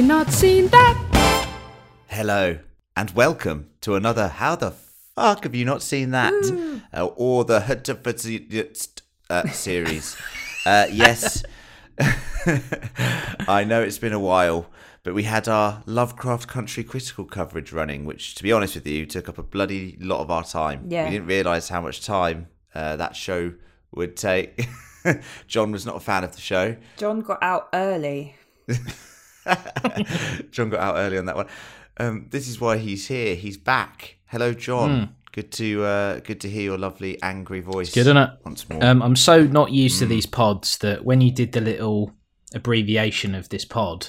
you not seen that? Hello and welcome to another How the fuck have you not seen that? Uh, or the Hutterfutzt, uh, series. uh, yes, I know it's been a while, but we had our Lovecraft Country critical coverage running, which, to be honest with you, took up a bloody lot of our time. Yeah. We didn't realise how much time uh, that show would take. John was not a fan of the show. John got out early. John got out early on that one. Um, this is why he's here. He's back. Hello, John. Good to uh, good to hear your lovely angry voice. Good, isn't it? Once more. Um, I'm so not used to these pods that when you did the little abbreviation of this pod,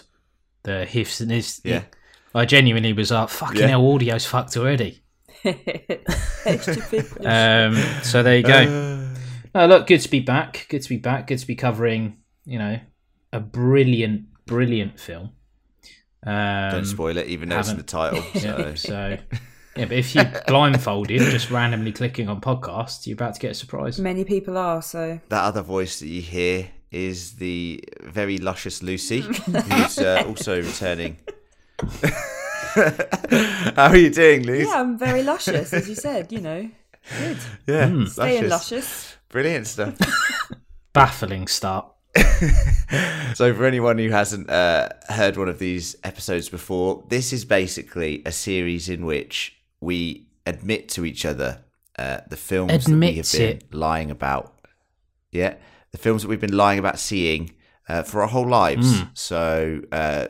the HIFs and is, Yeah. I genuinely was like, fucking Yeah. hell, audio's fucked already. Um, so there you go. Oh, look, good to be back. Good to be back. Good to be covering, you know, a brilliant, brilliant film. Um, Don't spoil it, even though it's in the haven't- title. Yeah, So. so yeah, but if you blindfolded, just randomly clicking on podcasts, you're about to get a surprise. Many people are, so That other voice that you hear is the very luscious Lucy, who's uh, also returning. How are you doing, Lucy? yeah, I'm very luscious, as you said. You know, good. Yeah, Staying luscious. Brilliant stuff. Baffling start. So, for anyone who hasn't uh, heard one of these episodes before, this is basically a series in which we admit to each other uh, the films that we have been it. lying about. Yeah, the films that we've been lying about seeing uh, for our whole lives. Hmm. So, uh,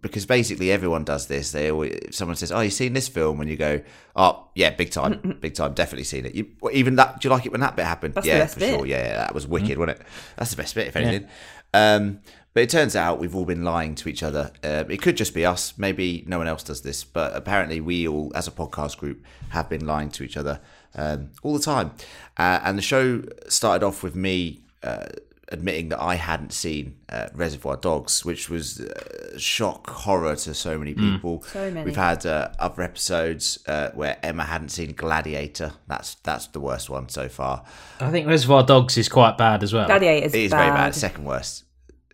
because basically everyone does this. They always, if someone says, "Oh, you seen this film?" and you go, "Oh, yeah, big time, big time, definitely seen it." You, even that, do you like it when that bit happened? That's yeah, for bit. sure. Yeah, yeah, that was wicked, wasn't it? That's the best bit, if anything. Um, but it turns out we've all been lying to each other. Uh, it could just be us. Maybe no one else does this, but apparently we all, as a podcast group, have been lying to each other um, all the time. Uh, and the show started off with me uh, admitting that I hadn't seen uh, Reservoir Dogs, which was uh, shock horror to so many people. So many. We've had uh, other episodes uh, where Emma hadn't seen Gladiator. That's that's the worst one so far. I think Reservoir Dogs is quite bad as well. Gladiator's It is bad. very bad. Second worst.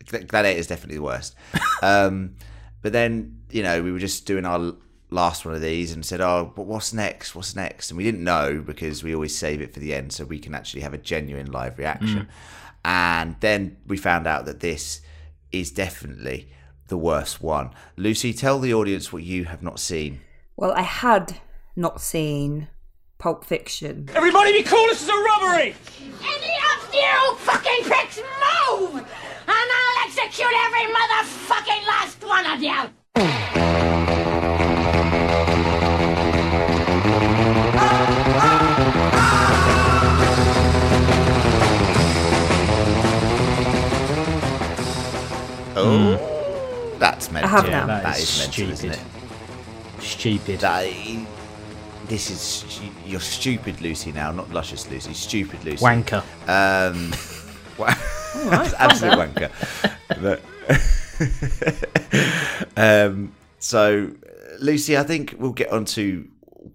Gladiator is definitely the worst. um, but then you know we were just doing our last one of these and said, "Oh, but what's next? What's next?" And we didn't know because we always save it for the end so we can actually have a genuine live reaction. And then we found out that this is definitely the worst one. Lucy, tell the audience what you have not seen. Well, I had not seen Pulp Fiction. Everybody be cool, this is a robbery! Any of you fucking pricks move! And I'll execute every motherfucking last one of you! Oh, that's mental. have now. that that is, is mental, isn't stupid. it? Stupid. That, this is you're stupid, Lucy. Now, not luscious, Lucy. Stupid, Lucy. Wanker. Um, wa- That's absolute wanker. But- um, so, Lucy, I think we'll get on to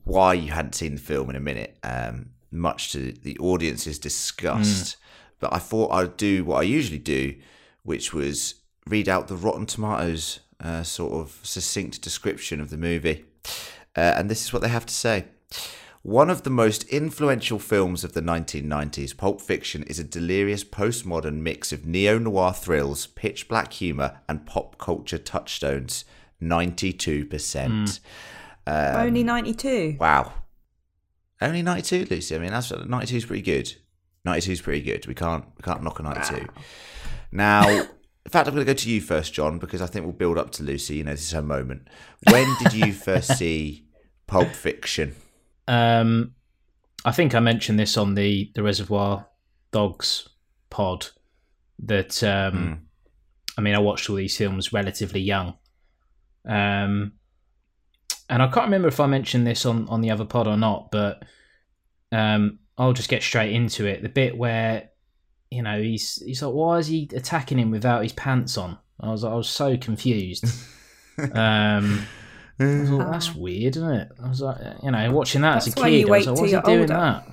why you hadn't seen the film in a minute, um, much to the audience's disgust. But I thought I'd do what I usually do, which was read out the Rotten Tomatoes uh, sort of succinct description of the movie. Uh, and this is what they have to say. One of the most influential films of the 1990s, Pulp Fiction is a delirious postmodern mix of neo noir thrills, pitch black humour, and pop culture touchstones. 92%. Only 92. Wow. Only 92, Lucy. I mean, that's 92 is pretty good. 92 is pretty good. We can't we can't knock a 92. Now, in fact, I'm going to go to you first, John, because I think we'll build up to Lucy. You know, this is her moment. When did you first see Pulp Fiction? Um, I think I mentioned this on the the Reservoir Dogs pod. That um, I mean, I watched all these films relatively young, um, and I can't remember if I mentioned this on on the other pod or not. But um, I'll just get straight into it. The bit where you know he's he's like, why is he attacking him without his pants on? I was I was so confused. um, I was like, that's weird, isn't it? I was like, you know, watching that as a kid, you I was like, till what's he doing older. that?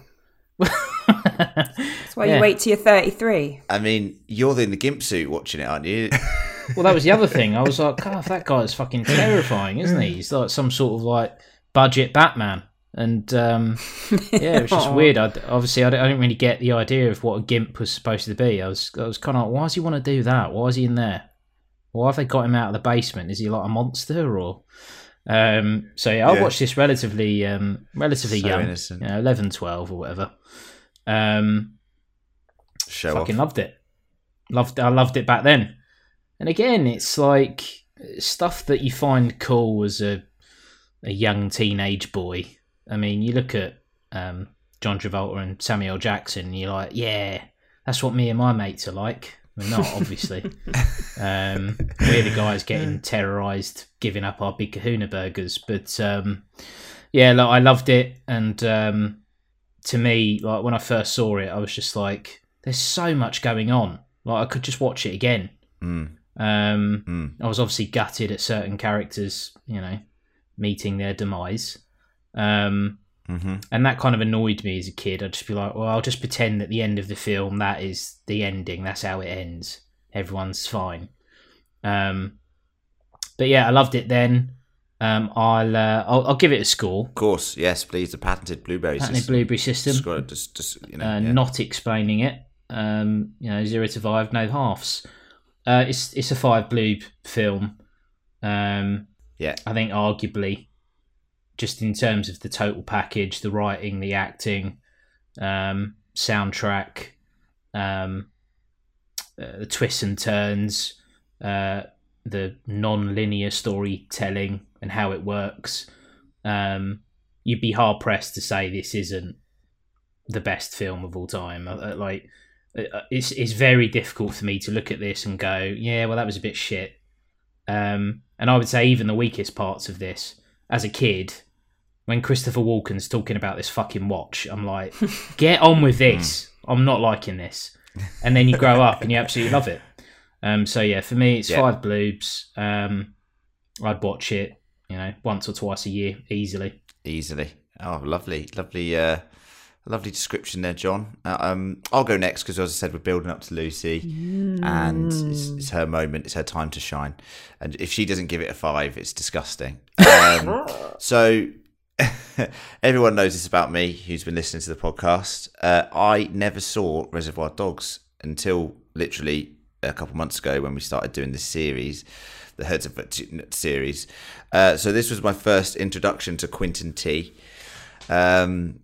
That's why Yeah. you wait till you're 33. I mean, you're in the gimp suit watching it, aren't you? well, that was the other thing. I was like, God, that guy is fucking terrifying, isn't he? He's like some sort of like budget Batman. And um, yeah, it was just weird. I, obviously, I, don't- I didn't really get the idea of what a gimp was supposed to be. I was, I was kind of like, why does he want to do that? Why is he in there? Why have they got him out of the basement? Is he like a monster or? Um, so yeah, I Yeah. watched this relatively, um, relatively So young, innocent. you know, 11, 12 or whatever. Um, Show fucking off. loved it. Loved I loved it back then. And again, it's like stuff that you find cool as a a young teenage boy. I mean, you look at um, John Travolta and Samuel Jackson, and you're like, yeah, that's what me and my mates are like. We're not, obviously. um, we're the guys getting terrorized, giving up our big kahuna burgers. But um, yeah, like, I loved it. And um, to me, like when I first saw it, I was just like, there's so much going on. Like I could just watch it again. Mm, Um, mm. I was obviously gutted at certain characters, you know, meeting their demise. Um, hmm and that kind of annoyed me as a kid. I'd just be like, well, I'll just pretend at the end of the film that is the ending. That's how it ends. Everyone's fine. Um, but yeah, I loved it then. Um, I'll, uh, I'll I'll give it a score. Of course, yes, please. The patented blueberry Patented system. blueberry system. Just, gotta- just, just, you know, uh, yeah. not explaining it. Um, you know, zero to five, no halves. Uh, it's it's a five blue film. Um, Yeah. I think arguably, just in terms of the total package, the writing, the acting, um, soundtrack, um, uh, the twists and turns, uh, the non-linear storytelling and how it works, um, you'd be hard pressed to say this isn't the best film of all time. Uh, uh, Like, uh, it's it's very difficult for me to look at this and go, yeah, well, that was a bit shit. Um, and I would say even the weakest parts of this, as a kid, when Christopher Walken's talking about this fucking watch, I'm like, get on with this. I'm not liking this. And then you grow up and you absolutely love it. Um, so yeah, for me, it's Yeah. five bloobs. Um, I'd watch it, you know, once or twice a year easily. easily. Oh, lovely, lovely, uh, lovely description there, John. Uh, um, I'll go next because, as I said, we're building up to Lucy, and it's, it's her moment. It's her time to shine. And if she doesn't give it a five, it's disgusting. Um, so. Everyone knows this about me who's been listening to the podcast. Uh, I never saw Reservoir Dogs until literally a couple months ago when we started doing this series, the Heads of series. Uh, so this was my first introduction to Quentin T. Um,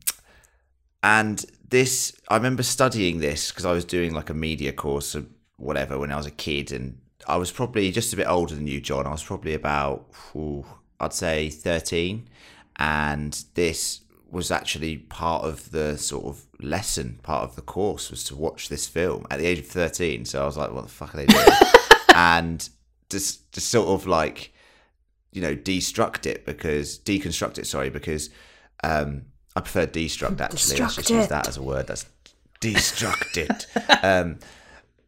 and this, I remember studying this because I was doing like a media course or whatever when I was a kid, and I was probably just a bit older than you, John. I was probably about, ooh, I'd say thirteen, and this was actually part of the sort of lesson, part of the course was to watch this film at the age of thirteen. So I was like, what the fuck are they doing? and just, just sort of like you know destruct it because deconstruct it sorry because um i prefer destruct actually let's just use that as a word that's destruct it um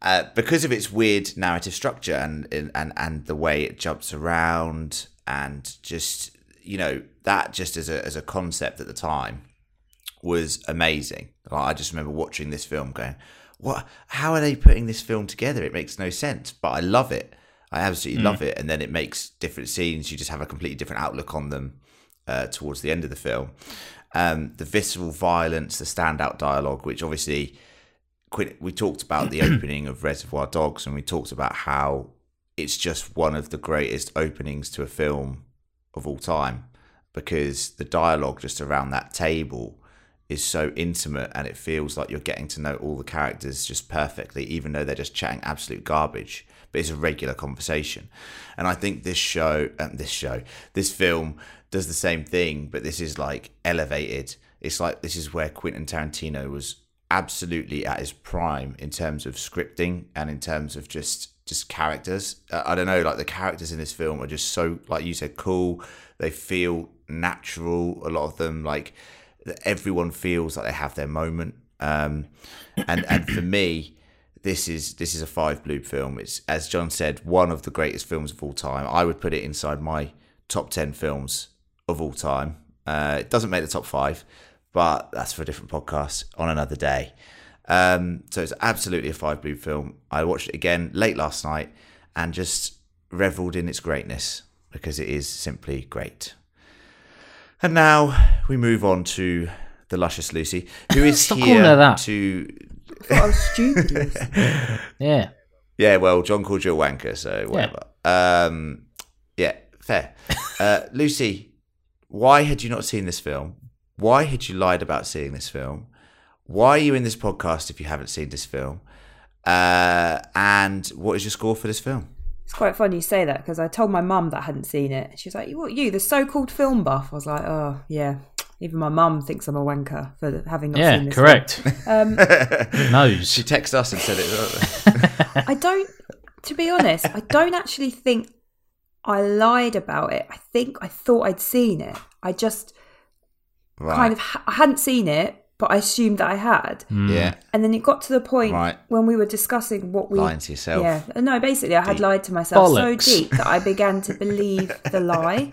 uh, because of its weird narrative structure and, and and and the way it jumps around and just you know that just as a as a concept at the time was amazing. Like, I just remember watching this film going, "What? How are they putting this film together? It makes no sense." But I love it. I absolutely love it. And then it makes different scenes. You just have a completely different outlook on them uh, towards the end of the film. Um, the visceral violence, the standout dialogue, which obviously we talked about the opening of Reservoir Dogs, and we talked about how it's just one of the greatest openings to a film of all time because the dialogue just around that table is so intimate and it feels like you're getting to know all the characters just perfectly, even though they're just chatting absolute garbage. But it's a regular conversation, and I think this show, um, this show, this film does the same thing, but this is like elevated. It's like this is where Quentin Tarantino was absolutely at his prime in terms of scripting and in terms of just just characters. Uh, I don't know, like the characters in this film are just so, like you said, cool. They feel natural. A lot of them, like everyone feels like they have their moment. Um, and and for me, this is this is a five blue film. It's as John said, one of the greatest films of all time. I would put it inside my top ten films of all time. Uh, it doesn't make the top five, but that's for a different podcast on another day. Um, so it's absolutely a five blue film. I watched it again late last night, and just revelled in its greatness because it is simply great. And now we move on to the luscious Lucy, who is Stop here her that. to. I was stupid. Yeah. Yeah, well, John called you a wanker, so whatever. Um, yeah, fair. Uh, Lucy, why had you not seen this film? Why had you lied about seeing this film? Why are you in this podcast if you haven't seen this film? Uh, and what is your score for this film? It's quite funny you say that because I told my mum that I hadn't seen it. She was like, "What you, the so-called film buff?" I was like, "Oh, yeah." Even my mum thinks I'm a wanker for having not Yeah, seen this. Yeah, correct. Um, Knows. She texted us and said it. I don't, to be honest, I don't actually think I lied about it. I think I thought I'd seen it. I just right. kind of ha- I hadn't seen it, but I assumed that I had. Yeah. And then it got to the point Right. when we were discussing what we Lying to yourself. Yeah, no, basically, I had Deep. lied to myself Bollocks. so deep that I began to believe the lie.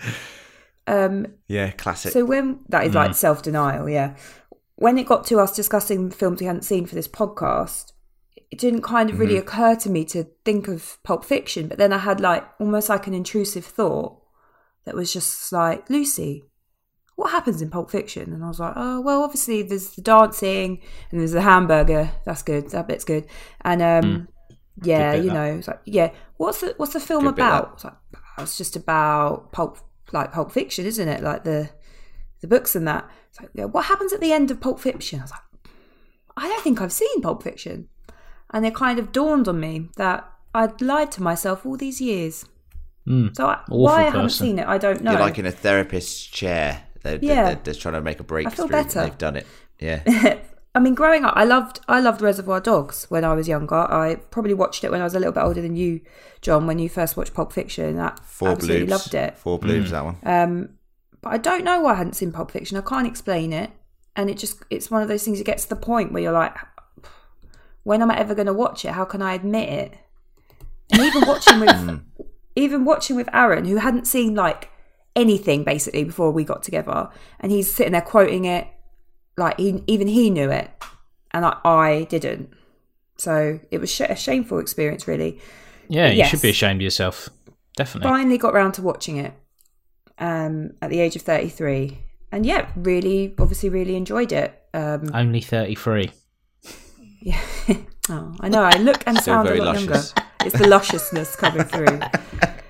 Um, Yeah, classic. so when that is like self denial, yeah. When it got to us discussing films we hadn't seen for this podcast, it didn't kind of really occur to me to think of Pulp Fiction. But then I had like almost like an intrusive thought that was just like Lucy. What happens in Pulp Fiction? And I was like, oh well, obviously there's the dancing and there's the hamburger. That's good. That bit's good. And um, yeah, you that. know, it's like yeah. What's the what's the film Good about? It's like "Oh, it's just about pulp like Pulp Fiction, isn't it? Like the the books and that. It's like, yeah, what happens at the end of Pulp Fiction? I was like, I don't think I've seen Pulp Fiction. And it kind of dawned on me that I'd lied to myself all these years. Mm. So I, Awful why I haven't seen it, I don't know. You're like in a therapist's chair. They're, Yeah. they're, they're trying to make a breakthrough. I feel better. They've done it. Yeah. I mean, growing up, I loved I loved Reservoir Dogs when I was younger. I probably watched it when I was a little bit older than you, John, when you first watched Pulp Fiction. I Four absolutely bloobs. loved it. Four bloobs, that one. Um, but I don't know why I hadn't seen Pulp Fiction. I can't explain it, and it just it's one of those things. It gets to the point where you're like, when am I ever going to watch it? How can I admit it? And even watching with even watching with Aaron, who hadn't seen like anything basically before we got together, and he's sitting there quoting it, like he, even he knew it, and I, I didn't. So it was sh- a shameful experience, really. Yeah, you should be ashamed of yourself. Definitely. finally got round to watching it um, at the age of 33 and yeah really obviously really enjoyed it um, Only 33. Yeah. oh, i know i look and Still sound a lot luscious. younger it's the lusciousness coming through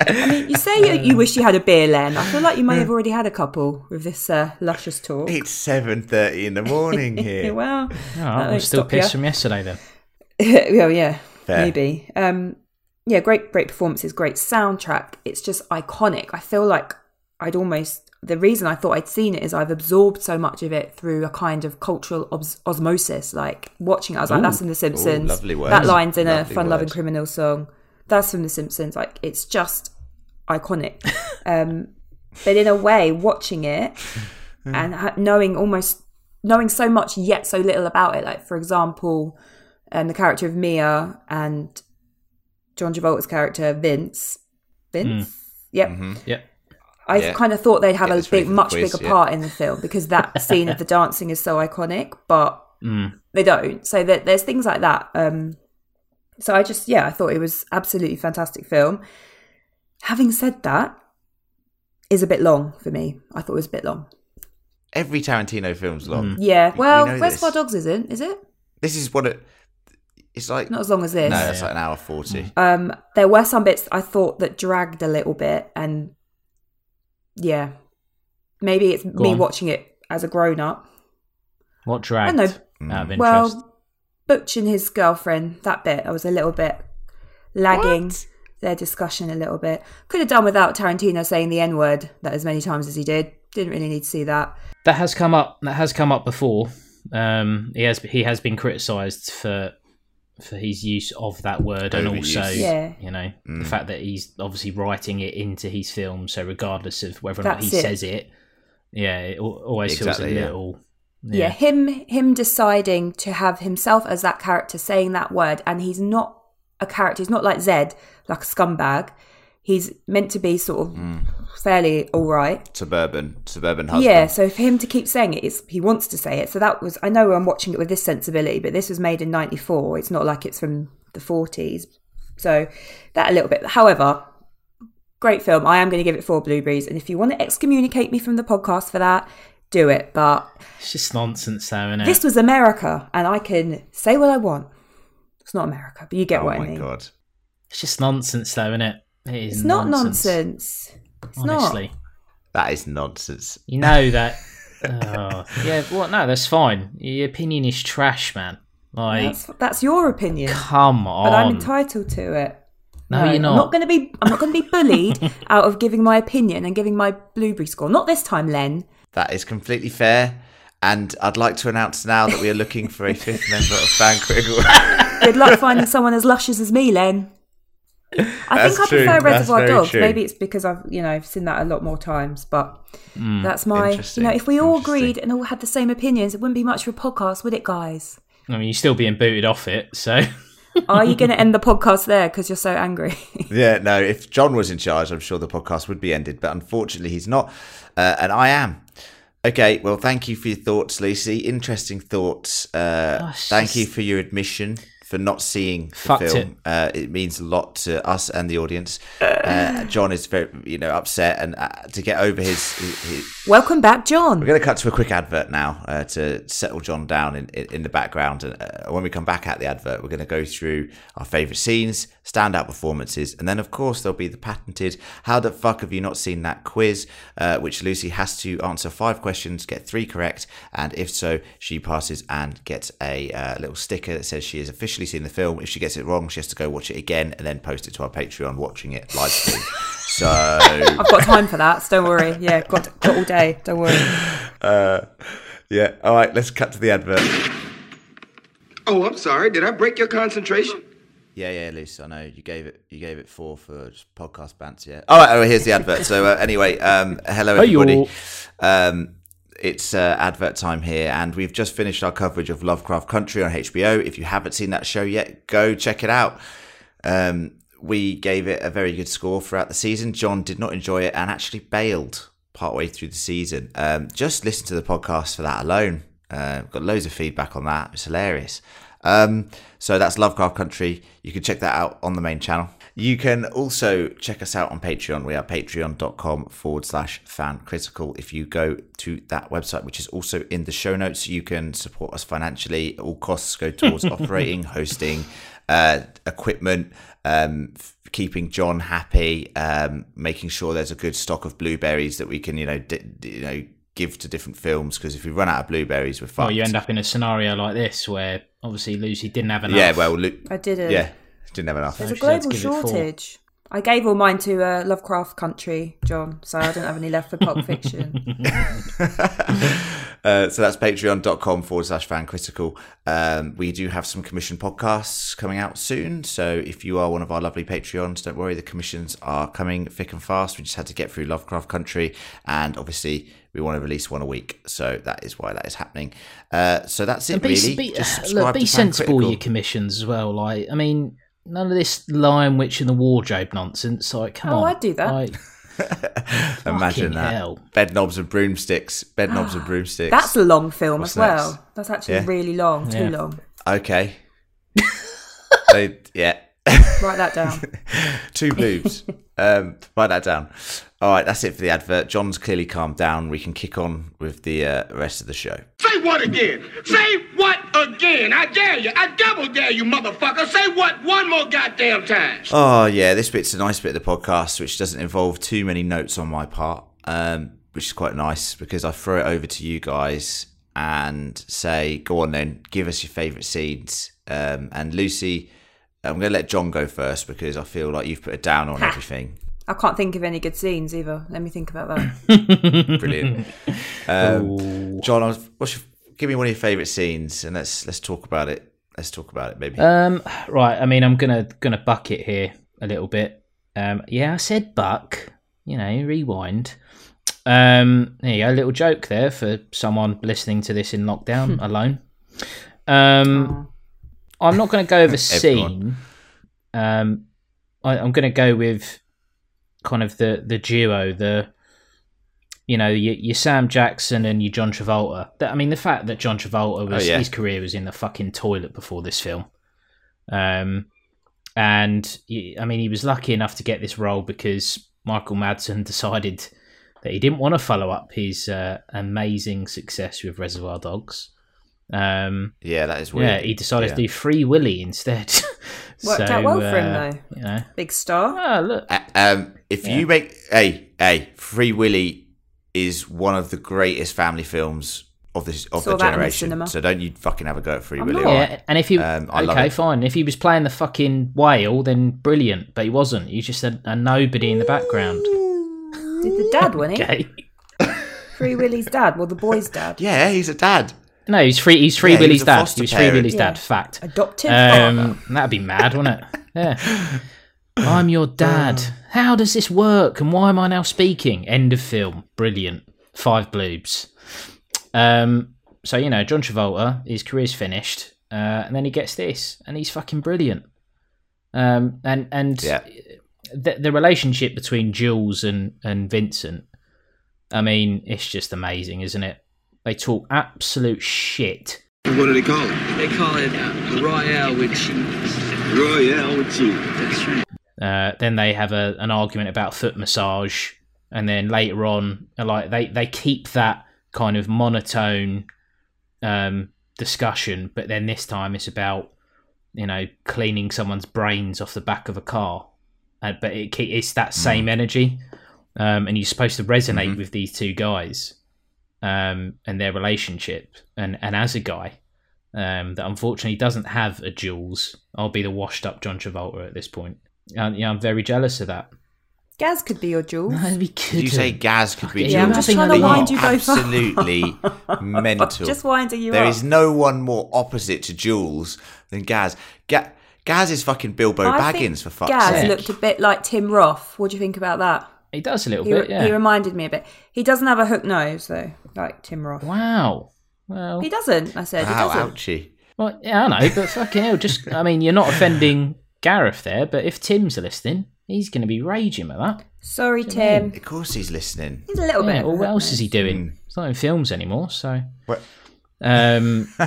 i mean you say you, you wish you had a beer len i feel like you may have already had a couple with this uh, luscious talk It's 7.30 in the morning here. well Oh, I'm still pissed ya. from yesterday then. well, yeah, Fair. maybe. Um, yeah, great, great performances, great soundtrack. It's just iconic. I feel like I'd almost the reason I thought I'd seen it is I've absorbed so much of it through a kind of cultural os- osmosis. Like watching it, I was like, Ooh. "That's in The Simpsons." lovely words. That line's in a Lovely Fun Loving. Criminal song. That's from The Simpsons. Like it's just iconic. um, but in a way, watching it and ha- knowing almost knowing so much yet so little about it. Like for example, um, the character of Mia and John Travolta's character Vince. Vince. Yep. Yep. I Yeah. kind of thought they'd have Get a big, much quiz, bigger yeah. part in the film because that scene of the dancing is so iconic, but Mm. they don't. So that there's things like that. Um, so I just, yeah, I thought it was absolutely fantastic film. Having said that, is a bit long for me. I thought it was a bit long. Every Tarantino film's long. Yeah. Well, we Reservoir. Dogs isn't, is it? This is what it. It's like. Not as long as this. no, it's like an hour 40. Um, there were some bits I thought that dragged a little bit, and yeah, maybe it's me on. watching it as a grown up. What dragged? know. Out of interest. Well, Butch and his girlfriend, that bit, I was a little bit lagging their discussion a little bit. Could have done without Tarantino saying the N word that as many times as he did. Didn't really need to see that. that has come up. That has come up before. Um, he has he has been criticised for for his use of that word, and also Yeah. you know Mm. the fact that he's obviously writing it into his film. So regardless of whether or not he it. says it, yeah, it always Exactly, feels a yeah. little. Yeah. him him deciding to have himself as that character saying that word, and he's not a character. He's not like Zed, like a scumbag. He's meant to be sort of Mm. Fairly all right. Suburban. Suburban husband. Yeah, so for him to keep saying it, it's, he wants to say it. So that was, I know I'm watching it with this sensibility, but this was made in 94. It's not like it's from the 40s. So that a little bit. However, great film. I am going to give it four blueberries. And if you want to excommunicate me from the podcast for that, do it. But It's just nonsense, though, isn't it? this was America, and I can say what I want. It's not America, but you get Oh what I my mean. god. It's just nonsense, though, isn't it? It is It's not nonsense. It's honestly. That is nonsense. You know that. oh, yeah, what? No, that's fine. Your opinion is trash, man. not. Like, That's, that's your opinion, come on. but I'm entitled to it. no, you're not. I'm not. not going to be. I'm not going to be bullied out of giving my opinion and giving my blueberry score. Not this time, Len. That is completely fair. And I'd like to announce now that we are looking for a fifth member of Fan Critical. Good luck finding someone as luscious as me, Len. I That's think I true. prefer That's Reservoir very Dogs. Maybe it's because I've you know seen that a lot more times. But that's my. You know, if we all agreed and all had the same opinions, it wouldn't be much of a podcast, would it, guys? I mean, you're still being booted off it, so. Are you going to end the podcast there because you're so angry? yeah, no, if John was in charge, I'm sure the podcast would be ended. But unfortunately, he's not. Uh, and I am. Okay, well, thank you for your thoughts, Lucy. Interesting thoughts. Uh, Oh, it's thank you for your admission for not seeing the Fucked film. it. Uh, it means a lot to us and the audience. Uh, John is very, you know, upset, and uh, to get over his, his, his Welcome back, John. We're going to cut to a quick advert now uh, to settle John down in, in, in the background. And uh, when we come back at the advert, we're going to go through our favourite scenes, standout performances, and then, of course, there'll be the patented How the fuck have you not seen that quiz, uh, which Lucy has to answer five questions, get three correct, and if so, she passes and gets a uh, little sticker that says she has officially seen the film. If she gets it wrong, she has to go watch it again and then post it to our Patreon watching it live stream. So. I've got time for that, so don't worry. Yeah, got, got all day. Don't worry. Yeah. All right. Let's cut to the advert. Oh, I'm sorry. Did I break your concentration? Yeah, yeah, Luce. I know you gave it. You gave it four for podcast bants. Yeah. All right. Oh, here's the advert. So uh, anyway, um, hello everybody. Um, it's uh, advert time here, and we've just finished our coverage of Lovecraft Country on HBO. If you haven't seen that show yet, go check it out. Um, we gave it a very good score throughout the season. John did not enjoy it and actually bailed partway through the season. Um, just listen to the podcast for that alone. Uh, got loads of feedback on that. It's hilarious. Um, so that's Lovecraft Country. You can check that out on the main channel. You can also check us out on Patreon. We are patreon.com forward slash fan critical. If you go to that website, which is also in the show notes, you can support us financially. All costs go towards operating, hosting, uh, equipment, um, f- keeping John happy, um, making sure there's a good stock of blueberries that we can, you know, di- di- you know, give to different films. Because if we run out of blueberries, we're fucked. Well, you end up in a scenario like this where obviously Lucy didn't have enough. yeah, well, Lu- I didn't. yeah, didn't have enough. There's a she had to global give it four. shortage. I gave all mine to uh, Lovecraft Country, John, so I don't have any left for Pulp Fiction. Uh, so that's patreon.com forward slash fan critical. Um, we do have some commission podcasts coming out soon. So if you are one of our lovely Patreons, don't worry, the commissions are coming thick and fast. We just had to get through Lovecraft Country, and obviously we want to release one a week. So that is why that is happening. Uh, so that's it, And be, really. be, Just look, be to sensible with your commissions as well. Like, I mean, none of this Lion Witch in the Wardrobe nonsense. Like, come Oh, on. I'd do that. Like, Imagine that. hell. Bed knobs and broomsticks. Bed knobs and broomsticks. That's a long film What's as well. next? That's actually Yeah. really long, too long. okay. They- yeah. Write that down. Two boobs. um, write that down. All right, that's it for the advert. John's clearly calmed down. We can kick on with the uh, rest of the show. Say what again? Say what again? I dare you. I double dare you, motherfucker. Say what one more goddamn time. Oh yeah, this bit's a nice bit of the podcast, which doesn't involve too many notes on my part, um, which is quite nice because I throw it over to you guys and say, "Go on then, give us your favourite scenes." Um, and Lucy, I'm going to let John go first because I feel like you've put a down on everything. I can't think of any good scenes either. Let me think about that. Brilliant. Um, John, I was, what's your, give me one of your favourite scenes and let's let's talk about it. Let's talk about it, maybe. um, right. I mean, I'm gonna gonna buck it here a little bit. Um, yeah, I said buck. You know, rewind. Um, there you go. A little joke there for someone listening to this in lockdown alone. Um, I'm not going to go a scene. Um, I, I'm going to go with kind of the the duo, the you know, your, your Sam Jackson and your John Travolta. That- I mean, the fact that John Travolta was Oh, yeah. his career was in the fucking toilet before this film, um, and he- I mean, he was lucky enough to get this role because Michael Madsen decided that he didn't want to follow up his uh, amazing success with Reservoir Dogs. Um, Yeah, that is weird. yeah, he decided Yeah. to do Free Willy instead. Worked So, out well for him, uh, though. You know, Big star. oh look, Uh, um, if you make hey hey, Free Willy is one of the greatest family films of this of Saw the that in the generation. cinema. So don't you fucking have a go at Free I'm Willy. not. Yeah, and if he Um, I love okay, fine. If he was playing the fucking whale, then brilliant. But he wasn't. He just a, a nobody in the background. Did the dad win it? Okay. Free Willy's dad. Well, the boy's dad. Yeah, he's a dad. No, he's free. He's free Yeah, he Willy's was dad. foster He was free parent. Willy's Yeah. dad. Fact. Adoptive father. Um, that'd be mad, wouldn't it? Yeah. I'm your dad. How does this work? And why am I now speaking? End of film. Brilliant. Five bloobs. Um, so you know, John Travolta, his career's finished, uh, and then he gets this, and he's fucking brilliant. Um, and and Yeah. the, the relationship between Jules and and Vincent, I mean, it's just amazing, isn't it? They talk absolute shit. What do they call it? They call it uh, Royale with cheese. Royale with you. That's right. Uh, then they have a, an argument about foot massage, and then later on, uh, like they they keep that kind of monotone um, discussion, but then this time it's about you know cleaning someone's brains off the back of a car, uh, but it, ke- it's that same energy, um, and you're supposed to resonate with these two guys um, and their relationship, and and as a guy. Um, that unfortunately doesn't have a Jules. I'll be the washed up John Travolta at this point. Uh, yeah, I'm very jealous of that. Gaz could be your Jules. we Did you say Gaz could be Yeah, I'm just trying to wind you both up. absolutely mental. Just winding you There up. is no one more opposite to Jules than Gaz. Ga- Gaz is fucking Bilbo I Baggins think for fuck's Gaz sake. looked a bit like Tim Roth. What do you think about that? He does a little He, bit, yeah. he reminded me a bit. He doesn't have a hook nose though, like Tim Roth. wow. Well, He doesn't. I said he doesn't. ouchie. well, yeah, I know, but fucking hell, just I mean, you're not offending Gareth there, but if Tim's listening, he's going to be raging at that. Sorry, Tim. Of course he's listening. He's a little Yeah, bit. well, what else is he nose. doing? He's not in films anymore, so. What? Um,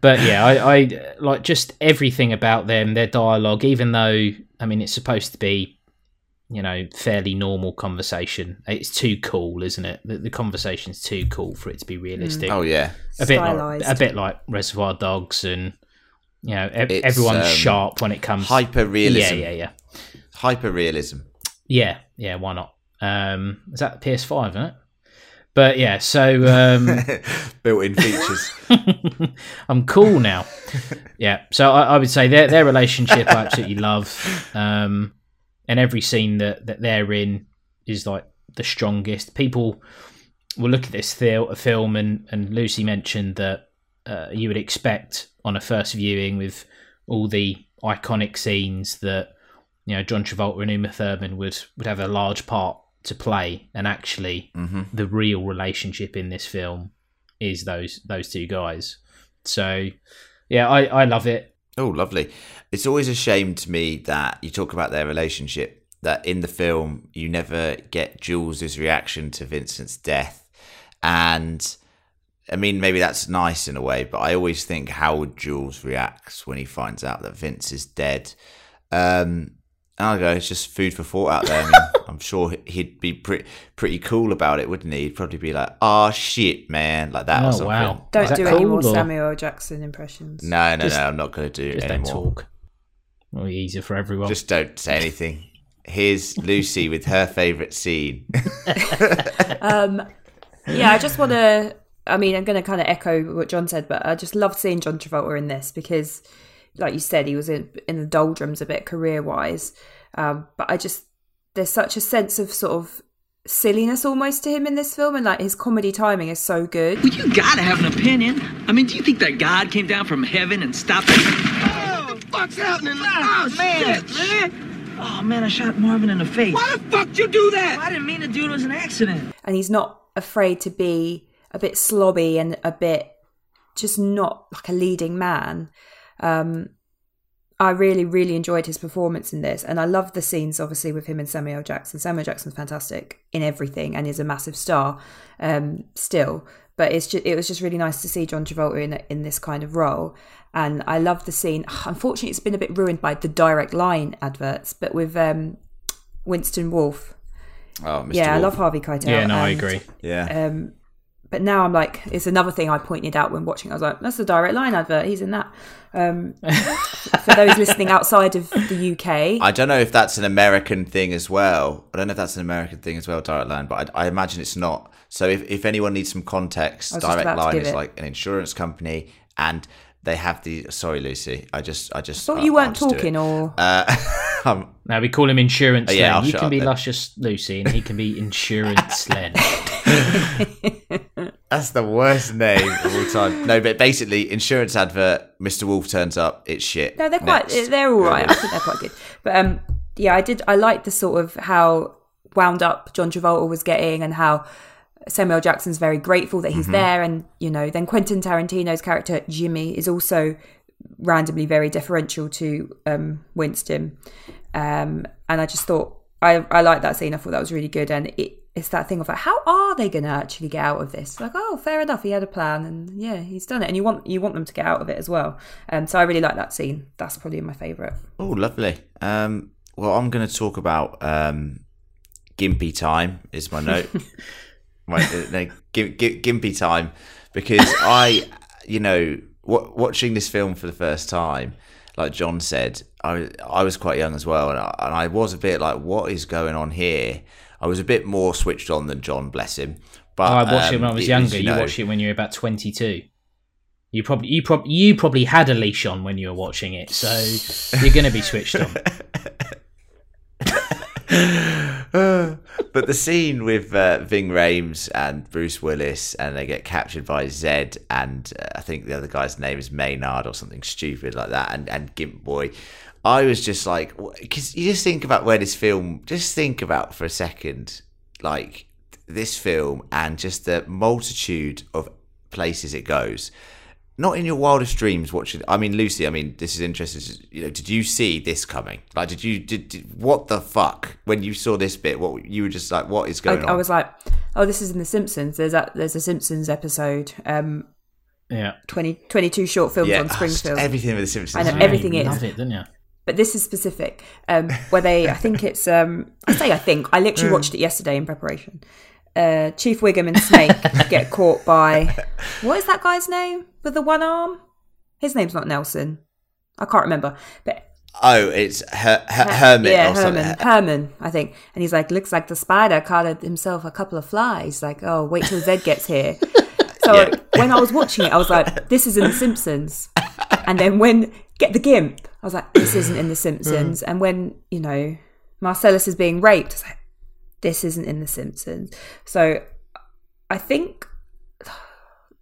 but yeah, I, I like just everything about them, their dialogue. Even though I mean, it's supposed to be, you know, fairly normal conversation. It's too cool, isn't it? The, the conversation's too cool for it to be realistic. Oh yeah. a bit like, a bit like Reservoir Dogs, and you know, ev- It's, everyone's um, sharp when it comes Hyper realism. Yeah, yeah, yeah, Hyper realism. yeah, yeah. Why not? Um, is that the PS5, isn't it? But yeah, so um, Built-in features. I'm cool now. yeah, so I, I would say their their relationship I absolutely love, um, and every scene that that they're in is like the strongest. People will look at this film, and and Lucy mentioned that uh, you would expect on a first viewing with all the iconic scenes that you know John Travolta and Uma Thurman would would have a large part to play, and actually the real relationship in this film is those those two guys. So yeah, I, I love it. Oh, lovely. It's always a shame to me that you talk about their relationship, that in the film you never get Jules' reaction to Vincent's death. And I mean, maybe that's nice in a way, but I always think how Jules react when he finds out that Vince is dead? Um, and I go, it's just food for thought out there. I mean, I'm sure he'd be pretty pretty cool about it, wouldn't he? He'd probably be like, "Oh shit, man," like that or Oh something. wow! Don't Is do any more cool, or Samuel L. Jackson impressions. No, no, Just- no. I'm not going to do it Just don't anymore. talk. Well, easier for everyone. Just don't say anything. Here's Lucy with her favourite scene. Um, yeah, I just want to. I mean, I'm going to kind of echo what John said, but I just love seeing John Travolta in this because, like you said, he was in, in the doldrums a bit career wise. Um, but I just there's such a sense of sort of silliness almost to him in this film, and like his comedy timing is so good. Well, you gotta have an opinion. I mean, do you think that God came down from heaven and stopped it? Oh, fuck's happening? Oh, man, shit, man. Oh man, I shot Marvin in the face. Why the fuck you do that? I didn't mean to do it. It was an accident. and he's not afraid to be a bit slobby and a bit just not like a leading man. Um, I really, really enjoyed his performance in this, and I love the scenes, obviously, with him and Samuel Jackson. Samuel Jackson's fantastic in everything and is a massive star um, still. but it's just, it was just really nice to see John Travolta in in this kind of role. And I love the scene. Unfortunately, it's been a bit ruined by the direct line adverts, but with um, Winston Wolfe. Oh, Mr. Yeah, I love Harvey Keitel. Yeah, no, I agree. Yeah. Um, but now I'm like, it's another thing I pointed out when watching. I was like, that's the direct line advert. He's in that. Um, for those listening outside of the UK, I don't know if that's an American thing as well. I don't know if that's an American thing as well, Direct Line, but I, I imagine it's not. So if, if anyone needs some context, I was just Direct Line is it. like an insurance company and they have the sorry Lucy, I just I just thought I- you weren't talking, or uh, um, Now we call him Insurance Oh, yeah, Len. I'll You can be then. Luscious Lucy, and he can be Insurance Len. that's the worst name of all time. No, but basically insurance advert, Mr. Wolf turns up, it's shit. No, they're quite. Next. They're all right. I think they're quite good. But um, yeah, I did. I liked the sort of how wound up John Travolta was getting, and how Samuel Jackson's very grateful that he's Mm-hmm. there, and you know, then Quentin Tarantino's character Jimmy is also randomly very deferential to um, Winston. Um, and I just thought I I liked that scene. I thought that was really good, and it. It's that thing of like, how are they going to actually get out of this? Like, oh, fair enough, he had a plan, and yeah, he's done it, and you want you want them to get out of it as well. Um, so I really like that scene. That's probably my favourite. Oh, lovely. Um, well, I'm going to talk about um, Gimpy time. Is my note. my uh, no, Gim, Gim, Gimpy time because I, you know, w- watching this film for the first time, like John said, I I was quite young as well, and I, and I was a bit like, what is going on here? I was a bit more switched on than John, bless him. But I watched it um, when I was it younger. you know- watched it when you were about twenty-two. You probably you probably you probably had a leash on when you were watching it, so you're going to be switched on. but the scene with uh, Ving Rhames and Bruce Willis, and they get captured by Zed, and uh, I think the other guy's name is Maynard or something stupid like that, and and Gimp Boy. I was just like, because you just think about where this film, just think about for a second, like this film and just the multitude of places it goes. Not in your wildest dreams watching. I mean, Lucy. I mean, this is interesting. You know, did you see this coming? Like, did you did, did what the fuck when you saw this bit? What you were just like, what is I, going on? I was like, oh, this is in The Simpsons. There's a there's a Simpsons episode, um, Yeah, 20, 22 short films yeah, on Springfield. everything with the Simpsons. I know, is everything you is. It, didn't you? but this is specific um where they i think it's um i say i think i literally watched it yesterday in preparation uh chief wiggum and snake get caught by what is that guy's name with the one arm? His name's not nelson. I can't remember. But Oh, it's her, her, Hermit yeah or something. herman. Herman i think. And he's like looks like the spider caught himself a couple of flies. Like oh wait till zed gets here. So Yeah. when i was watching it i was like this is in the simpsons. And then when get the gimp. I was like this isn't in the simpsons. And when you know marcellus is being raped i was like this isn't in the simpsons so i think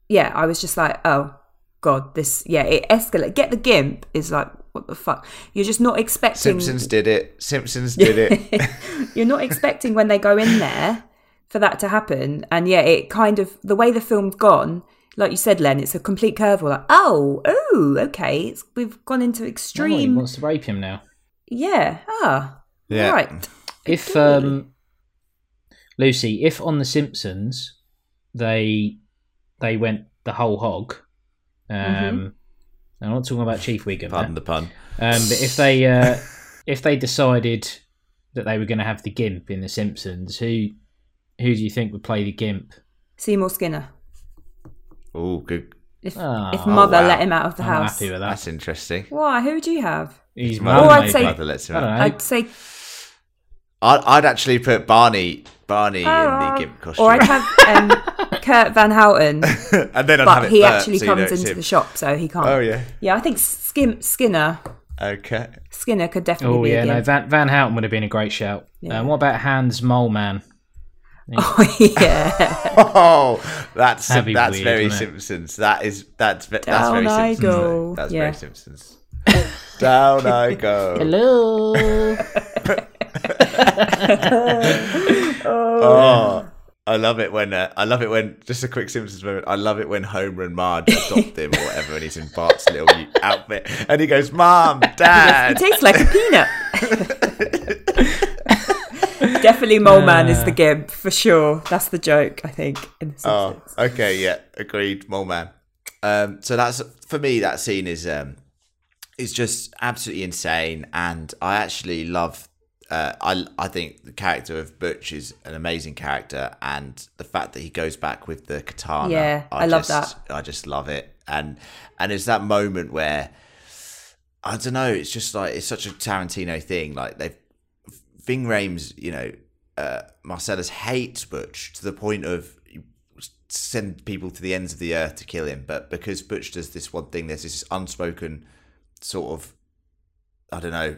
yeah i was just like oh god this yeah it escalate get the gimp is like what the fuck you're just not expecting Simpsons did it. Simpsons did it. you're not expecting when they go in there for that to happen. And yeah, it kind of the way the film's gone, like you said, Len, it's a complete curveball. Like, oh, oh, okay, it's, we've gone into Oh, he extreme. wants to rape him now. yeah, ah, Yeah. right. If um, Lucy, if on The Simpsons they they went the whole hog, um, Mm-hmm. I'm not talking about Chief Wiggum, Pardon there. the pun. um, but if they uh, if they decided that they were going to have the Gimp in The Simpsons, who who do you think would play the Gimp? Seymour Skinner. Oh, good. If Ah, if mother wow. let him out of the I'm house, happy with that. That's interesting. why? Who do you have? He's Or mum, I'd say- Mother lets him out. I'd say, I'd, I'd actually put Barney Barney in Ah, the Gimp costume. or I'd have um, Kirk Van Houten, and then I'd have but it he burnt, actually so comes into him. the shop, so he can't. Oh yeah. Yeah, I think Skim, Skinner Okay. Skinner could definitely Oh be yeah, a no, Van Van Houten would have been a great shout. Yeah. Um, what about Hans Moleman? Oh yeah. Oh, that's That'd that's weird, very wouldn't it? Simpsons. That is that's ve- that's Down very I Simpsons. go. That's Yeah. very Simpsons. Down I go. Hello. Oh, I love it when uh, I love it when just a quick Simpsons moment. I love it when Homer and Marge adopt him or whatever, and he's in Bart's little outfit, and he goes, "Mom, dad, It Dad." tastes like a peanut. Definitely Mole Man is the gimp for sure. That's the joke, I think. In the Oh, okay, yeah, agreed, mole man. Um, so that's for me. That scene is um, is just absolutely insane, and I actually love. Uh, I I think the character of Butch is an amazing character, and the fact that he goes back with the katana. Yeah, I love just, I just love it, and and it's that moment where I don't know. It's just like it's such a Tarantino thing. Like they've Ving Rhames, you know, uh, Marcellus hates Butch to the point of send people to the ends of the earth to kill him. But because Butch does this one thing, there's this unspoken sort of, I don't know,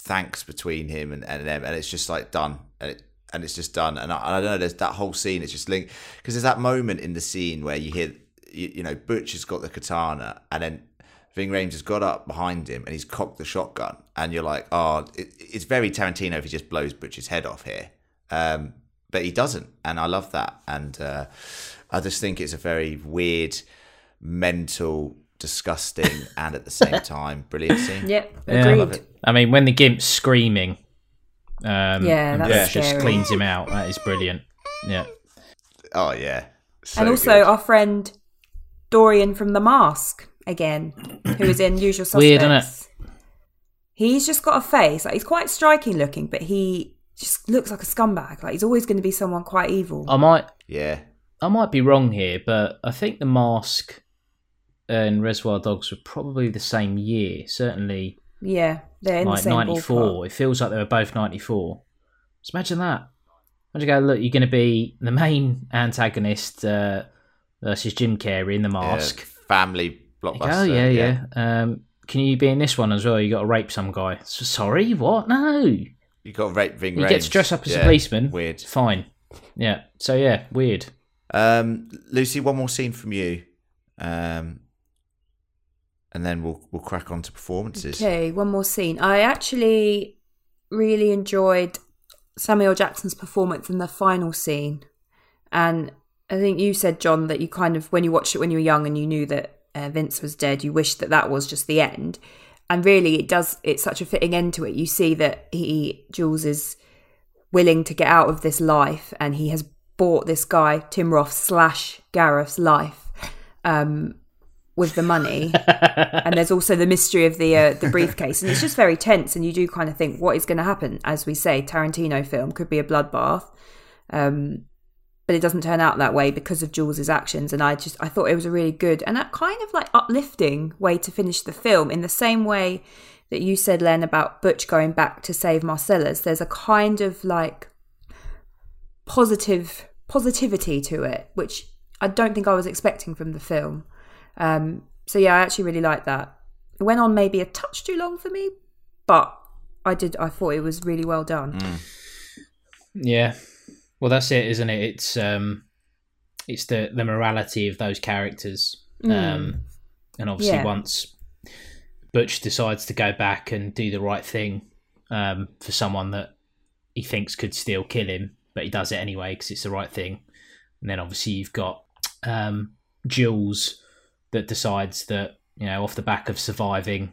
thanks between him and, and them, and it's just like done, and it, and it's just done. And I, I don't know, there's that whole scene. It's just linked because there's that moment in the scene where you hear, you, you know, Butch has got the katana, and then. Ving Rhames has got up behind him and he's cocked the shotgun, and you're like, "Oh, it, it's very Tarantino if he just blows Butch's head off here." Um, but he doesn't, and I love that. And uh, I just think it's a very weird, mental, disgusting, and at the same time brilliant scene. Yep, Yeah, I agreed. Love it. I mean, when the gimp's screaming, um, Yeah, and that's Butch just scary. cleans him out. That is brilliant. Yeah. Oh yeah, So and also good. our friend Dorian from The Mask again, who is in Usual Suspects. Weird, innit? He's just got a face. Like he's quite striking looking, but he just looks like a scumbag. Like he's always going to be someone quite evil. I might yeah, I might be wrong here, but I think the mask and Reservoir Dogs were probably the same year. Certainly, yeah, they're in like the same ninety four. ballpark. It feels like they were both ninety four. Just imagine that. Imagine go look. You're going to be the main antagonist uh, versus Jim Carrey in the yeah, mask. family You blockbuster. go, oh yeah, yeah. Um, can you be in this one as well? You got to rape some guy. S- Sorry, what? No. You got to rape Ving You Rhames. get to dress up as a policeman. Weird. Fine. Yeah. So yeah, weird. Um, Lucy, one more scene from you, um, and then we'll we'll crack on to performances. Okay, one more scene. I actually really enjoyed Samuel Jackson's performance in the final scene, and I think you said, John, that you kind of when you watched it when you were young and you knew that uh, Vince was dead, you wished that that was just the end. And really, it does. It's such a fitting end to it. You see that he Jules is willing to get out of this life, and he has bought this guy Tim Roth slash Gareth's life. Um, with the money, and there's also the mystery of the uh, the briefcase, and it's just very tense. And you do kind of think, what is going to happen? As we say, Tarantino film could be a bloodbath, um, but it doesn't turn out that way because of Jules's actions. And I just I thought it was a really good and that kind of like uplifting way to finish the film. In the same way that you said, Len, about Butch going back to save Marcellus, there's a kind of like positive positivity to it, which I don't think I was expecting from the film. Um, so yeah, I actually really liked that. It went on maybe a touch too long for me, but I did. I thought it was really well done. Yeah. Well, that's it, isn't it? It's um, it's the the morality of those characters. Um, and obviously, Yeah. once Butch decides to go back and do the right thing um, for someone that he thinks could still kill him, but he does it anyway because it's the right thing. And then obviously you've got um, Jules that decides that you know off the back of surviving,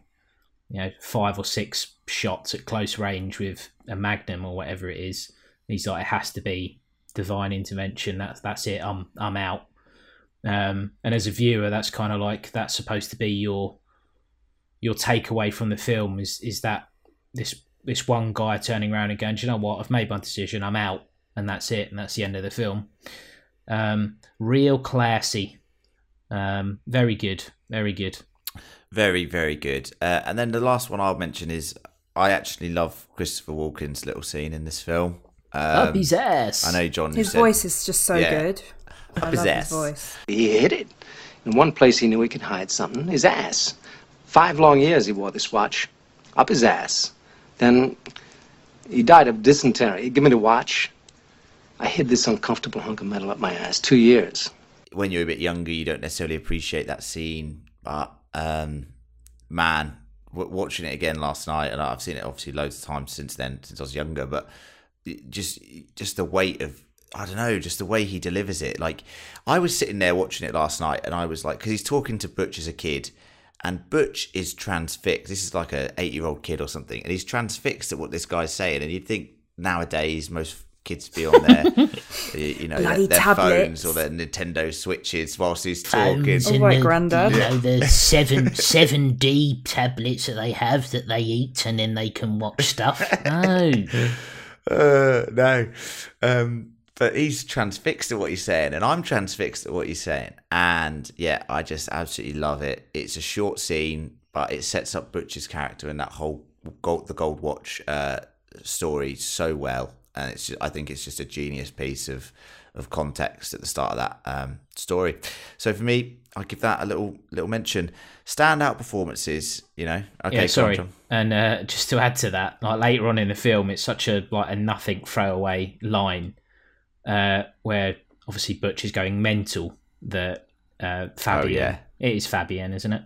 you know, five or six shots at close range with a magnum or whatever it is, he's like, it has to be divine intervention. That's that's it. I'm I'm out. Um, and as a viewer, that's kind of like that's supposed to be your your takeaway from the film is is that this this one guy turning around and going, Do you know what? I've made my decision. I'm out, and that's it, and that's the end of the film. Um, real classy, um, very good, very good. Very, very good. Uh, and then the last one I'll mention is I actually love Christopher Walken's little scene in this film. Um, Up his ass. I know, John. His said- voice is just so Yeah. good. I Up love his his voice. He hid it. In one place he knew he could hide something his ass. Five long years he wore this watch. Up his ass. Then he died of dysentery. Give me the watch. I hid this uncomfortable hunk of metal up my ass. Two years. When you're a bit younger, you don't necessarily appreciate that scene. But um, man, w- watching it again last night, and I've seen it obviously loads of times since then, since I was younger. But just, just the weight of, I don't know, just the way he delivers it. Like I was sitting there watching it last night, and I was like, because he's talking to Butch as a kid. And Butch is transfixed. This is like a eight-year-old kid or something, and he's transfixed at what this guy's saying. And you'd think nowadays most kids be on their, you know, their, their phones or their Nintendo Switches whilst he's Phones talking. Oh, and right, the, Grandad. You know, the seven seven D tablets that they have that they eat and then they can watch stuff. No, Uh, no. Um, but he's transfixed at what he's saying, and I'm transfixed at what he's saying. And yeah, I just absolutely love it. It's a short scene, but it sets up Butcher's character and that whole gold, the Gold Watch uh, story so well. And it's, I think it's just a genius piece of of context at the start of that um, story. So for me, I give that a little little mention. Standout performances, you know. Okay, yeah, sorry. John. And uh, just to add to that, like later on in the film, it's such a like a nothing throwaway line uh, where obviously Butch is going mental that uh, Fabienne. yeah. It is Fabienne, isn't it?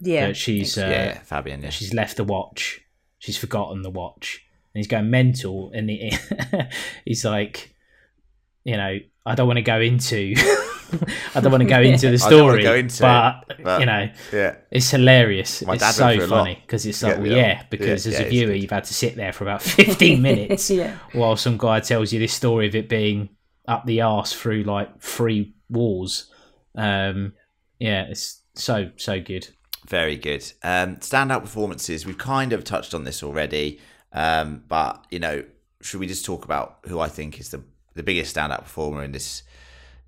Yeah. That she's uh, yeah, Fabienne. Yeah. she's left the watch. She's forgotten the watch, and he's going mental. And he, he's like, you know, I don't want to go into, I don't want to go into the I don't wanna story, go into but, it, but- you know, yeah. it's hilarious. My it's so went through a lot funny because it's like, get well, yeah, because Yeah, as yeah, a viewer, you've had to sit there for about fifteen minutes Yeah. while some guy tells you this story of it being up the arse through like three walls Um, yeah, it's so so good. Very good. Um, standout performances. We've kind of touched on this already, um, but you know, should we just talk about who I think is the the biggest standout performer in this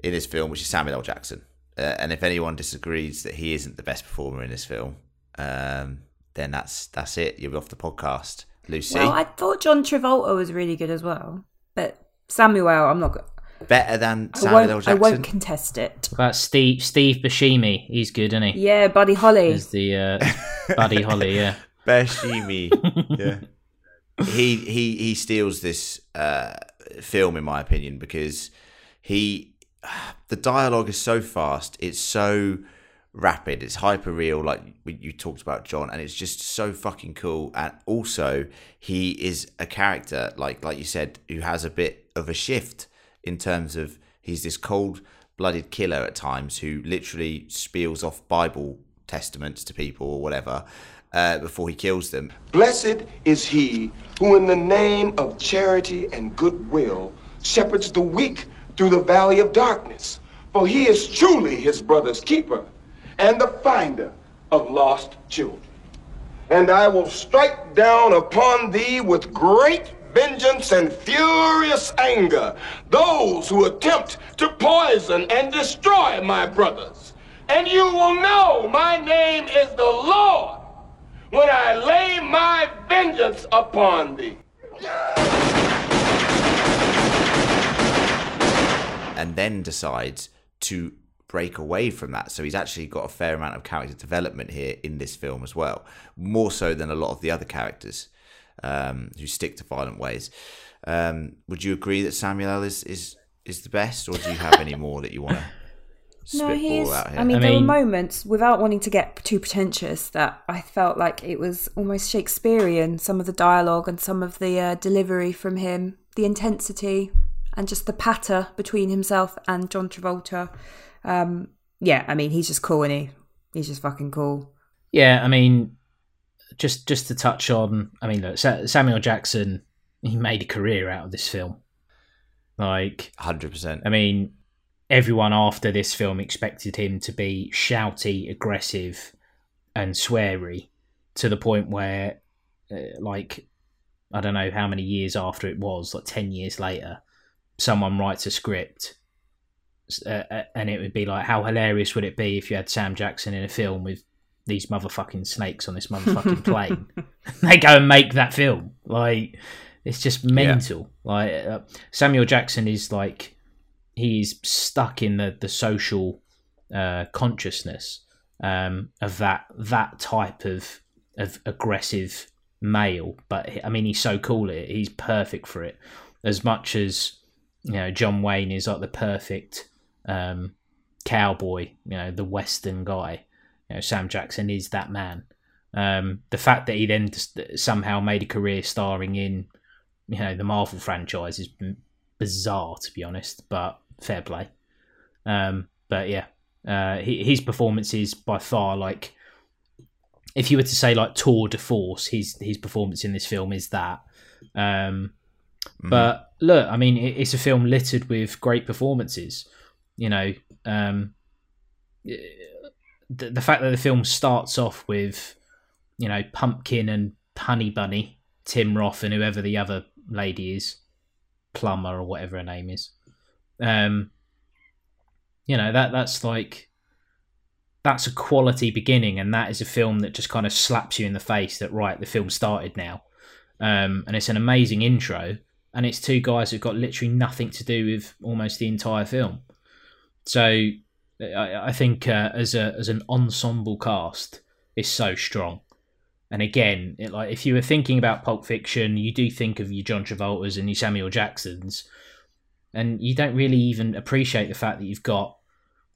in this film, which is Samuel L. Jackson? Uh, and if anyone disagrees that he isn't the best performer in this film, um, then that's that's it. You're off the podcast, Lucy. Well, I thought John Travolta was really good as well, but Samuel, I'm not. go- Better than Samuel L. won't. I won't contest it. What about Steve Steve Buscemi, he's good, isn't he? Yeah, Buddy Holly. He's the uh, Buddy Holly, yeah. Bashimi. yeah. He he he steals this uh, film in my opinion because he the dialogue is so fast, it's so rapid, it's hyper real like you talked about John and it's just so fucking cool. And also he is a character like like you said who has a bit of a shift in terms of he's this cold-blooded killer at times who literally spiels off Bible testaments to people or whatever uh, before he kills them. Blessed is he who, in the name of charity and goodwill, shepherds the weak through the valley of darkness. For he is truly his brother's keeper and the finder of lost children. And I will strike down upon thee with great vengeance and furious anger those who attempt to poison and destroy my brothers. And you will know my name is the Lord when I lay my vengeance upon thee. and then decides to break away from that. So he's actually got a fair amount of character development here in this film as well, more so than a lot of the other characters um, who stick to violent ways. Um, would you agree that Samuel is is, is the best, or do you have any more that you want to No, he's. out here? I mean, I there mean- were moments, without wanting to get too pretentious, that I felt like it was almost Shakespearean. Some of the dialogue and some of the uh, delivery from him, the intensity, and just the patter between himself and John Travolta. Um, yeah, I mean, he's just cool, and he he's just fucking cool. Yeah, I mean, just just to touch on, I mean, look, Samuel Jackson, he made a career out of this film. Like, Hundred percent. I mean, everyone after this film expected him to be shouty, aggressive, and sweary to the point where, uh, like, I don't know how many years after it was, like 10 years later, someone writes a script. Uh, uh, and it would be like, how hilarious would it be if you had Sam Jackson in a film with these motherfucking snakes on this motherfucking plane? they go and make that film. Like, it's just mental. Like, uh, Samuel Jackson is like, he's stuck in the the social uh, consciousness um, of that that type of of aggressive male. But I mean, he's so cool it. He's perfect for it. As much as you know, John Wayne is like the perfect um, cowboy. You know, the Western guy. You know, Sam Jackson is that man. Um, the fact that he then somehow made a career starring in, you know, the Marvel franchise is bizarre to be honest, but fair play. Um, but yeah, uh, he, his performance is by far like, if you were to say like tour de force, his his performance in this film is that. Um, But look, I mean, it, it's a film littered with great performances. You know, um, the, the fact that the film starts off with, you know, Pumpkin and Honey Bunny, Tim Roth, and whoever the other lady is, Plummer or whatever her name is. Um, you know that that's like that's a quality beginning, and that is a film that just kind of slaps you in the face that right, the film started now, um, and it's an amazing intro, and it's two guys who've got literally nothing to do with almost the entire film. So I, I think uh, as a as an ensemble cast, it's so strong. And again, it, like if you were thinking about Pulp Fiction, you do think of your John Travoltas and your Samuel Jacksons, and you don't really even appreciate the fact that you've got,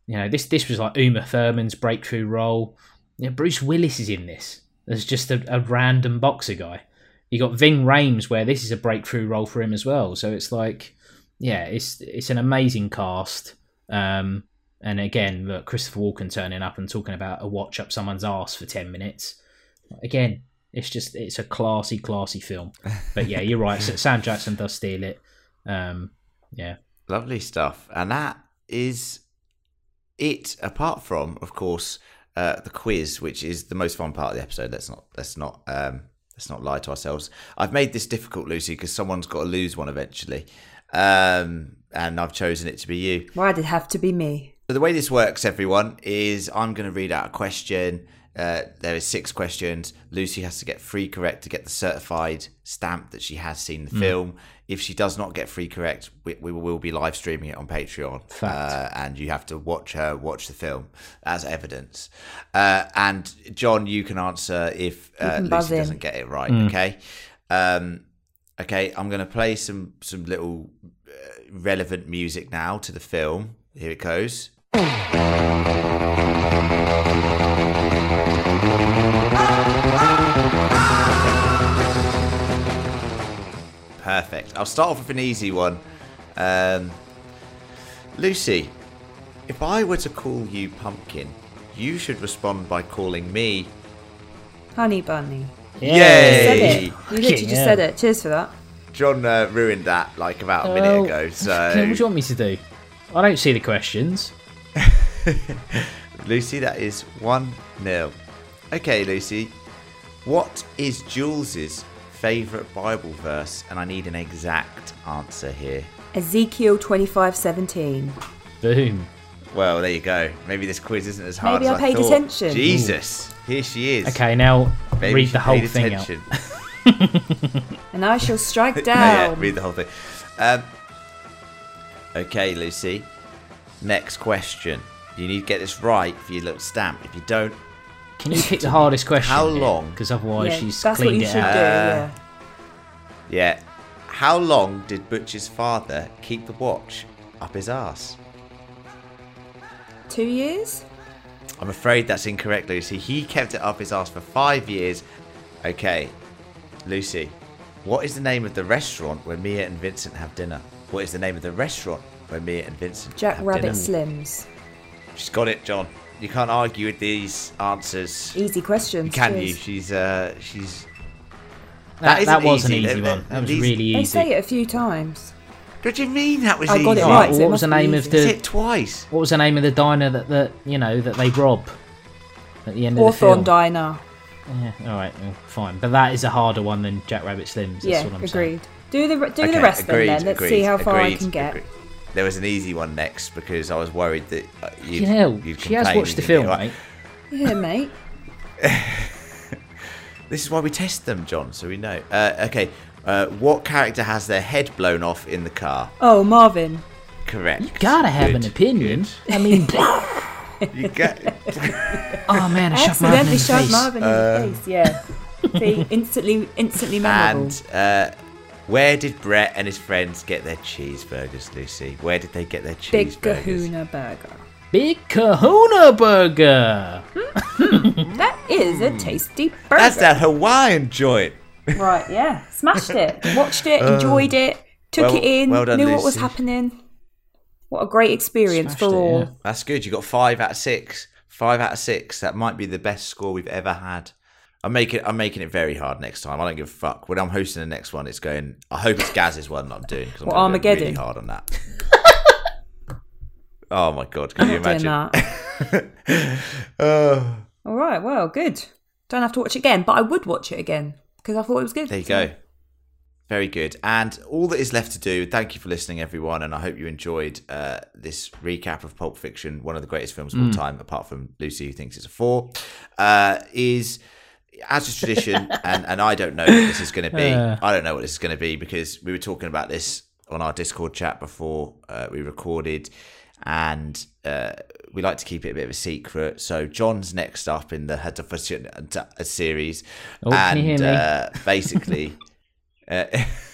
you know, this this was like Uma Thurman's breakthrough role. You know, Bruce Willis is in this as just a, a random boxer guy. You got Ving Rhames, where this is a breakthrough role for him as well. So it's like, yeah, it's it's an amazing cast. Um, and again, look, Christopher Walken turning up and talking about a watch up someone's ass for ten minutes. Again, it's just it's a classy, classy film. But yeah, you're right. Sam Jackson does steal it. Um, yeah, Lovely stuff. And that is it. Apart from, of course, uh, the quiz, which is the most fun part of the episode. Let's not let's not um, let's not lie to ourselves. I've made this difficult, Lucy, because someone's got to lose one eventually, um, and I've chosen it to be you. Why did it have to be me? So the way this works, everyone, is I'm going to read out a question. Uh, there is six questions. Lucy has to get three correct to get the certified stamp that she has seen the Mm. film. If she does not get three correct, we, we will be live streaming it on Patreon, Fact. uh, and you have to watch her watch the film as evidence. Uh, and John, you can answer if uh, can Lucy in. doesn't get it right. Mm. Okay. Um, okay, I'm going to play some some little uh, relevant music now to the film. Here it goes. Perfect. I'll start off with an easy one. Um, Lucy, if I were to call you Pumpkin, you should respond by calling me. Honey Bunny. Yay! Said it. You literally just Yeah. said it. Cheers for that. John uh, ruined that like about a minute Oh, ago. So, what do you want me to do? I don't see the questions. Lucy, that is 1 nil. Okay, Lucy, what is Jules's favourite Bible verse? And I need an exact answer here. Ezekiel twenty five seventeen. Boom. Well, there you go. Maybe this quiz isn't as hard Maybe as I paid thought. attention. Jesus, here she is. Okay, now Maybe read the whole thing attention. out. And I shall strike down. yeah, read the whole thing. Um, okay, Lucy. Next question. You need to get this right for your little stamp. If you don't, Can you pick the hardest question? How long? Because otherwise Yeah, she's that's what cleaned you it should out. do. Yeah. yeah. How long did Butch's father keep the watch up his ass? Two years. I'm afraid that's incorrect, Lucy. He kept it up his ass for five years. Okay, Lucy, what is the name of the restaurant where Mia and Vincent have dinner? What is the name of the restaurant where Mia and Vincent Jack have Rabbit dinner? Slims. She's got it, John. You can't argue with these answers. Easy questions. Can cheers. you? She's uh, she's. That, isn't that was an easy. easy one. That was these- really They easy. say it a few times. What do you mean that was I easy? got it right. right, so what it was the must be name of the- Said it twice. What was the name of the diner that, that you know that they rob at the end of the Hawthorne film? Diner. Yeah, all right, well, fine. But that is a harder one than Jack Rabbit Slims. That's yeah, what I'm agreed. saying. Do the do Okay, the rest agreed, then. then. Let's see how far I can get. Agreed. There was an easy one next because I was worried that uh, you'd, You know, you'd she has watched the film, be like, mate. Yeah, mate. This is why we test them, John, so we know. Uh, okay, uh, what character has their head blown off in the car? Oh, Marvin. Correct. You gotta have Good, an opinion. I mean, You get. oh man, I shot Marvin in Accidentally the face. Marvin in the face. Yeah. See, instantly, instantly memorable. and uh, where did Brett and his friends get their cheeseburgers, Lucy? Where did they get their cheeseburgers? Big cheeseburgers? Kahuna Burger. Big Kahuna Burger. That is a tasty burger. That's that Hawaiian joint. Right, yeah. Smashed it. Watched it, enjoyed it, took Uh, well- it in, well done, knew what was happening. What a great experience Smashed for it, all. yeah. That's good. You got five out of six. Five out of six. That might be the best score we've ever had. I'm making I'm making it very hard next time. I don't give a fuck. When I'm hosting the next one, it's going. I hope it's Gaz's one that I'm doing because I'm What, Armageddon? really hard on that. oh my god! Can I'm you imagine? that. Oh, All right, well, good. Don't have to watch it again, but I would watch it again because I thought it was good. there you go. Very good. And all that is left to do, thank you for listening, everyone. And I hope you enjoyed uh, this recap of Pulp Fiction, one of the greatest films of all time, apart from Lucy, who thinks it's a four, uh, is as is tradition. and, and I don't know what this is going to be. Uh. I don't know what this is going to be because we were talking about this on our Discord chat before uh, we recorded. And uh, we like to keep it a bit of a secret. So John's next up in the Head of a series, Oh, and you hear me? Uh, basically, uh,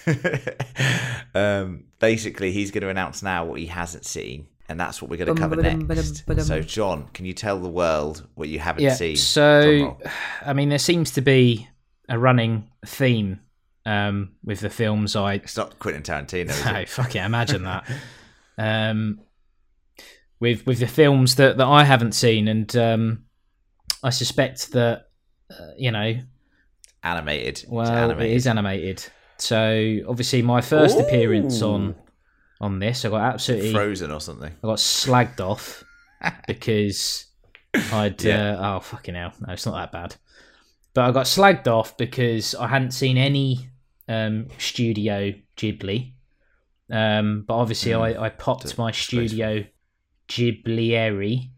um, basically, he's going to announce now what he hasn't seen, and that's what we're going to cover next. ba-dum, ba-dum. So, John, can you tell the world what you haven't Yeah. seen? Drum So. I mean, there seems to be a running theme um, with the films I it's not Quentin Tarantino. Is No, it? fuck it, imagine that. Um, with with the films that, that I haven't seen, and um, I suspect that uh, you know, Animated. It's well, animated. it is animated. So obviously, my first appearance on on this, I got absolutely, Frozen or something. I got slagged off because I'd Yeah. uh, oh fucking hell, no, it's not that bad. But I got slagged off because I hadn't seen any um, Studio Ghibli. Um, but obviously, Mm. I, I popped my Studio Ghiblieri,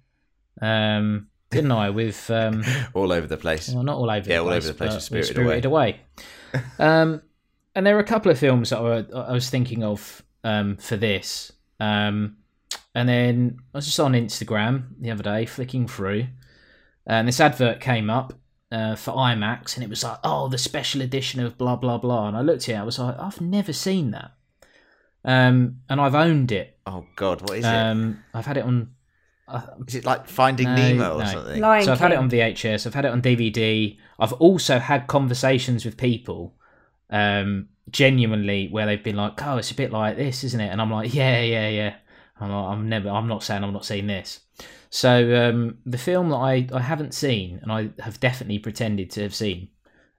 um, didn't I? With um, All over the place. well, not all over Yeah, the all place, over the place Spirited Spirited Away. um, and there were a couple of films that I, I was thinking of um, for this. Um, and then I was just on Instagram the other day, flicking through, and this advert came up uh, for IMAX, and it was like, "Oh, the special edition of blah blah blah." And I looked at it, I was like, "I've never seen that," um, and I've owned it. Oh God, what is it? Um, I've had it on. Uh, Is it like Finding no, Nemo or no. something? Lion so I've had it on VHS. I've had it on DVD. I've also had conversations with people, um, genuinely where they've been like, "Oh, it's a bit like this, isn't it?" And I'm like, "Yeah, yeah, yeah." I'm like, I'm never. I'm not saying I'm not seeing this. So um, the film that I I haven't seen and I have definitely pretended to have seen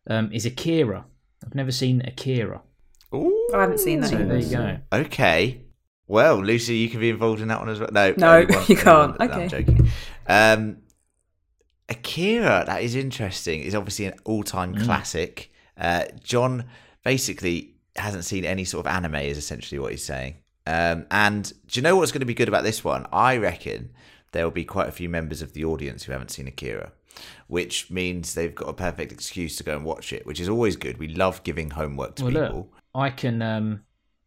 um, is Akira. I've never seen Akira. Ooh. I haven't seen that So either. there you go. Okay. Well, Lucy, you can be involved in that one as well. No, No, one- you can't. one. No, I'm joking. Um, Akira, that is interesting. Is obviously an all-time Mm. classic. Uh, John basically hasn't seen any sort of anime. Is essentially what he's saying. Um, and do you know what's going to be good about this one? I reckon there will be quite a few members of the audience who haven't seen Akira, which means they've got a perfect excuse to go and watch it, which is always good. We love giving homework to Well, people. look, I can um,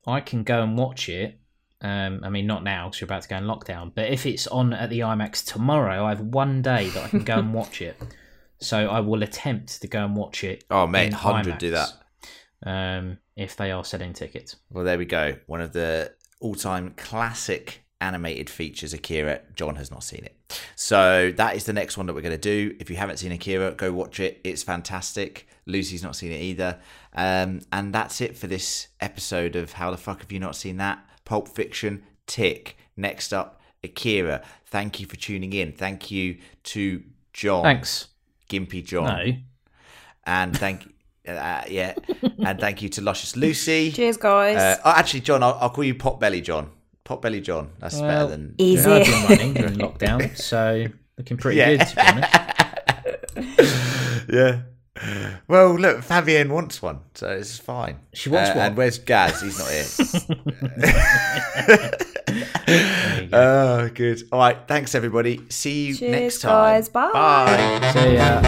I can go and watch it. Um, I mean, not now because you're about to go in lockdown. But if it's on at the IMAX tomorrow, I have one day that I can go and watch it. So I will attempt to go and watch it. Oh, mate, 100 do that. Um, if they are selling tickets. Well, there we go. One of the all-time classic animated features, Akira. John has not seen it, so that is the next one that we're going to do. If you haven't seen Akira, go watch it. It's fantastic. Lucy's not seen it either, um, and that's it for this episode of How the fuck have you not seen that? Pulp Fiction. Tick. Next up, Akira. Thank you for tuning in. Thank you to John. Thanks. Gimpy John. No. And thank uh, yeah, and thank you to Luscious Lucy. Cheers, guys. Uh, oh, actually, John, I'll, I'll call you Potbelly John. Potbelly John. That's Well, better than Easy. I've been running in lockdown, so looking pretty Yeah. good to be honest. yeah. Well, look, Fabienne wants one, so it's fine. She wants Uh, one? And where's Gaz? He's not here. Go. oh, good. All right. Thanks, everybody. See you Cheers, next time. guys. Bye. Bye. See ya.